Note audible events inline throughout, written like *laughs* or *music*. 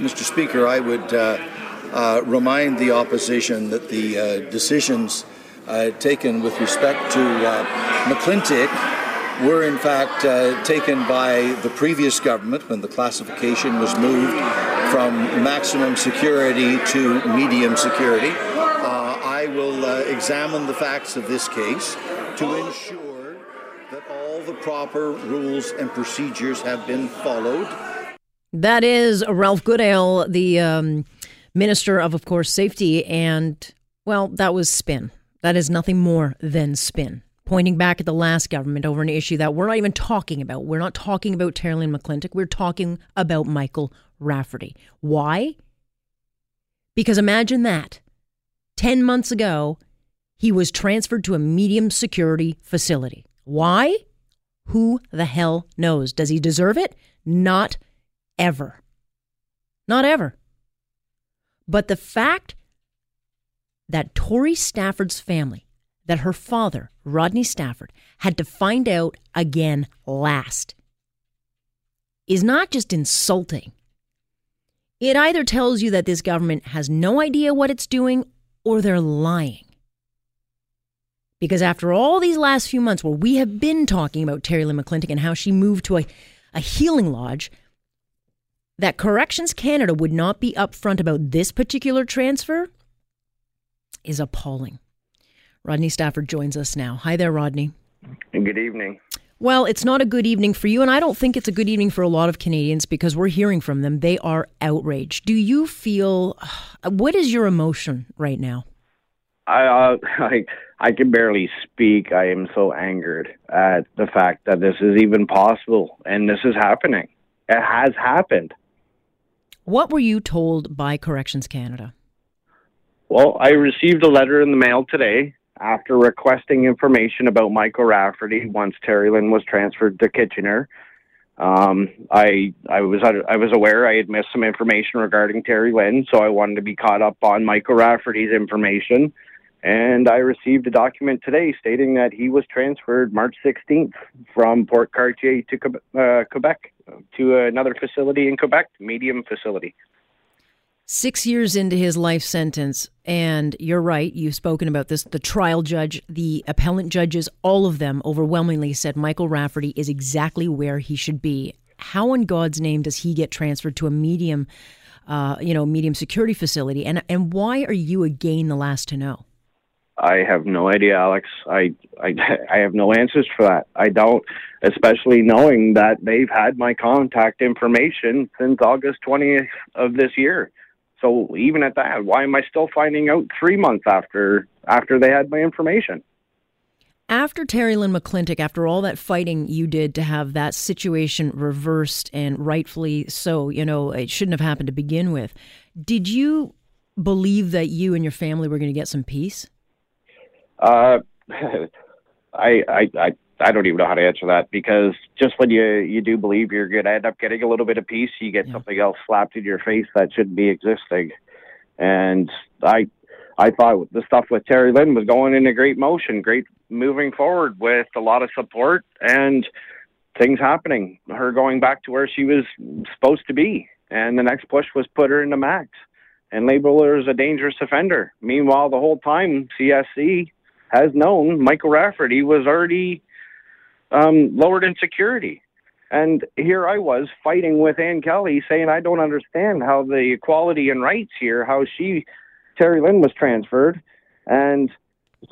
Mr. Speaker, I would uh, uh, remind the opposition that the uh, decisions uh, taken with respect to McClintic were in fact taken by the previous government when the classification was moved from maximum security to medium security. I will examine the facts of this case to ensure that all the proper rules and procedures have been followed. That is Ralph Goodale, the um, Minister of, of course, Safety. And, well, that was spin. That is nothing more than spin. Pointing back at the last government over an issue that we're not even talking about. We're not talking about Terri-Lynne McClintic. We're talking about Michael Rafferty. Why? Because imagine that. 10 months ago, he was transferred to a medium security facility. Why? Who the hell knows? Does he deserve it? Not ever. Not ever. But the fact that Tori Stafford's family, that her father, Rodney Stafford, had to find out again last is not just insulting. It either tells you that this government has no idea what it's doing or they're lying. Because after all these last few months where we have been talking about Terri-Lynne McClintic and how she moved to a, a healing lodge, that Corrections Canada would not be upfront about this particular transfer is appalling. Rodney Stafford joins us now. Hi there, Rodney. Good evening. Well, it's not a good evening for you, and I don't think it's a good evening for a lot of Canadians because we're hearing from them. They are outraged. Do you feel, *sighs* what is your emotion right now? I, uh, *laughs* I, I can barely speak. I am so angered at the fact that this is even possible and this is happening. It has happened. What were you told by Corrections Canada? Well, I received a letter in the mail today after requesting information about Michael Rafferty once Terri Lynne was transferred to Kitchener. Um, I I was I was aware I had missed some information regarding Terri Lynne, so I wanted to be caught up on Michael Rafferty's information. And I received a document today stating that he was transferred March 16th from Port Cartier to uh, Quebec to another facility in Quebec, medium facility. Six years into his life sentence, and you're right, you've spoken about this. The trial judge, the appellant judges, all of them overwhelmingly said Michael Rafferty is exactly where he should be. How in God's name does he get transferred to a medium, uh, you know, medium security facility? And and why are you again the last to know? I have no idea, Alex. I, I *laughs* I have no answers for that. I don't, especially knowing that they've had my contact information since August 20th of this year. So even at that, why am I still finding out three months after after they had my information? After Terri Lynne McClintic, after all that fighting you did to have that situation reversed and rightfully so, you know, it shouldn't have happened to begin with. Did you believe that you and your family were going to get some peace? Uh, *laughs* I, I, I, I don't even know how to answer that because just when you you do believe you're going to end up getting a little bit of peace, you get yeah. something else slapped in your face that shouldn't be existing. And I, I thought the stuff with Terri Lynne was going in a great motion, great moving forward with a lot of support and things happening. Her going back to where she was supposed to be, and the next push was put her into max and label her as a dangerous offender. Meanwhile, the whole time CSC has known Michael Rafferty was already um, lowered in security. And here I was fighting with Anne Kelly saying, I don't understand how the equality and rights here, how she, Terri Lynne was transferred and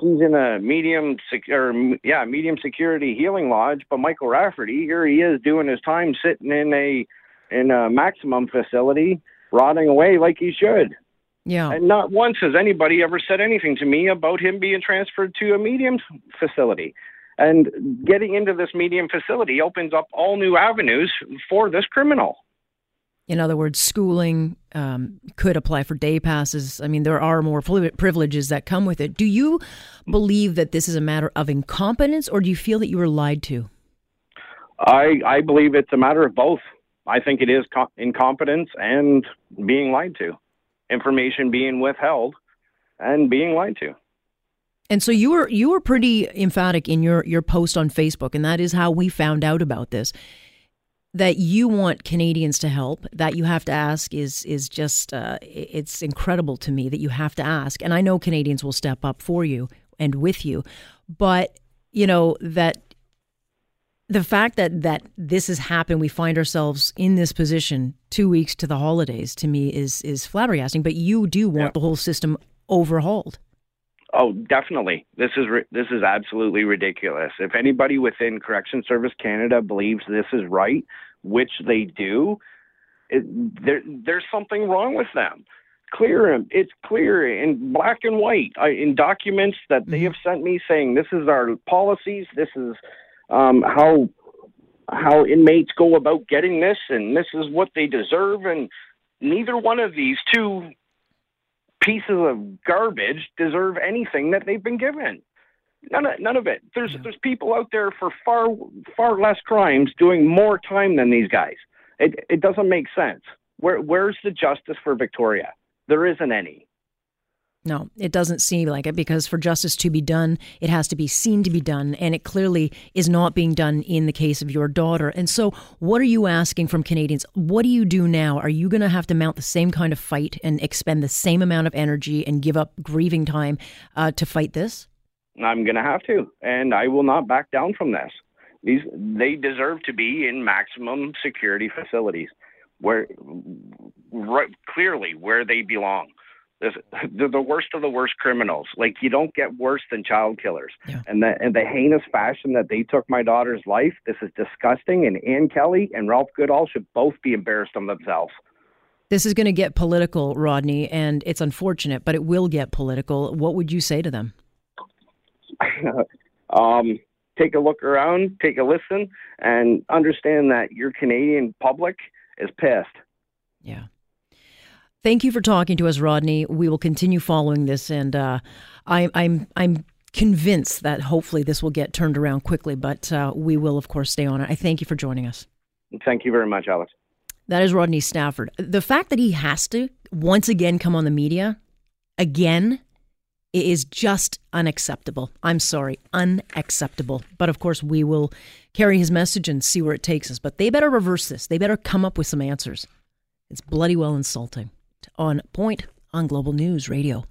she's in a medium, sec- or yeah, medium security healing lodge, but Michael Rafferty, here he is doing his time sitting in a, in a maximum facility, rotting away like he should. Yeah. And not once has anybody ever said anything to me about him being transferred to a medium facility. And getting into this medium facility opens up all new avenues for this criminal. In other words, schooling um, could apply for day passes. I mean, there are more privileges that come with it. Do you believe that this is a matter of incompetence, or do you feel that you were lied to? I I believe it's a matter of both. I think it is co- incompetence and being lied to information being withheld and being lied to. And so you were you were pretty emphatic in your your post on Facebook, and that is how we found out about this. that you want Canadians to help, that you have to ask is is just uh, it's incredible to me that you have to ask, and I know Canadians will step up for you and with you, but you know that the fact that that this has happened, we find ourselves in this position two weeks to the holidays, to me is is flabbergasting. But you do want yeah. the whole system overhauled. Oh, definitely. This is this is absolutely ridiculous. If anybody within Correction Service Canada believes this is right, which they do, it, there there's something wrong with them. Clear, it's clear in black and white I, in documents that they mm-hmm. have sent me saying this is our policies. This is um, how how inmates go about getting this, and this is what they deserve. And neither one of these two pieces of garbage deserve anything that they've been given. None of, none of it. There's yeah. there's people out there for far far less crimes doing more time than these guys. It it doesn't make sense. Where where's the justice for Victoria? There isn't any. No, it doesn't seem like it because for justice to be done, it has to be seen to be done. And it clearly is not being done in the case of your daughter. And so, what are you asking from Canadians? What do you do now? Are you going to have to mount the same kind of fight and expend the same amount of energy and give up grieving time uh, to fight this? I'm going to have to. And I will not back down from this. These, they deserve to be in maximum security facilities where right, clearly where they belong they're the worst of the worst criminals. Like you don't get worse than child killers. Yeah. And the and the heinous fashion that they took my daughter's life, this is disgusting. And Anne Kelly and Ralph Goodale should both be embarrassed on themselves. This is going to get political, Rodney, and it's unfortunate, but it will get political. What would you say to them? *laughs* um, take a look around, take a listen, and understand that your Canadian public is pissed. Yeah. Thank you for talking to us, Rodney. We will continue following this, and uh, I, I'm I'm convinced that hopefully this will get turned around quickly. But uh, we will, of course, stay on it. I thank you for joining us. Thank you very much, Alex. That is Rodney Stafford. The fact that he has to once again come on the media again is just unacceptable. I'm sorry, unacceptable. But of course, we will carry his message and see where it takes us. But they better reverse this. They better come up with some answers. It's bloody well insulting on Point on Global News Radio.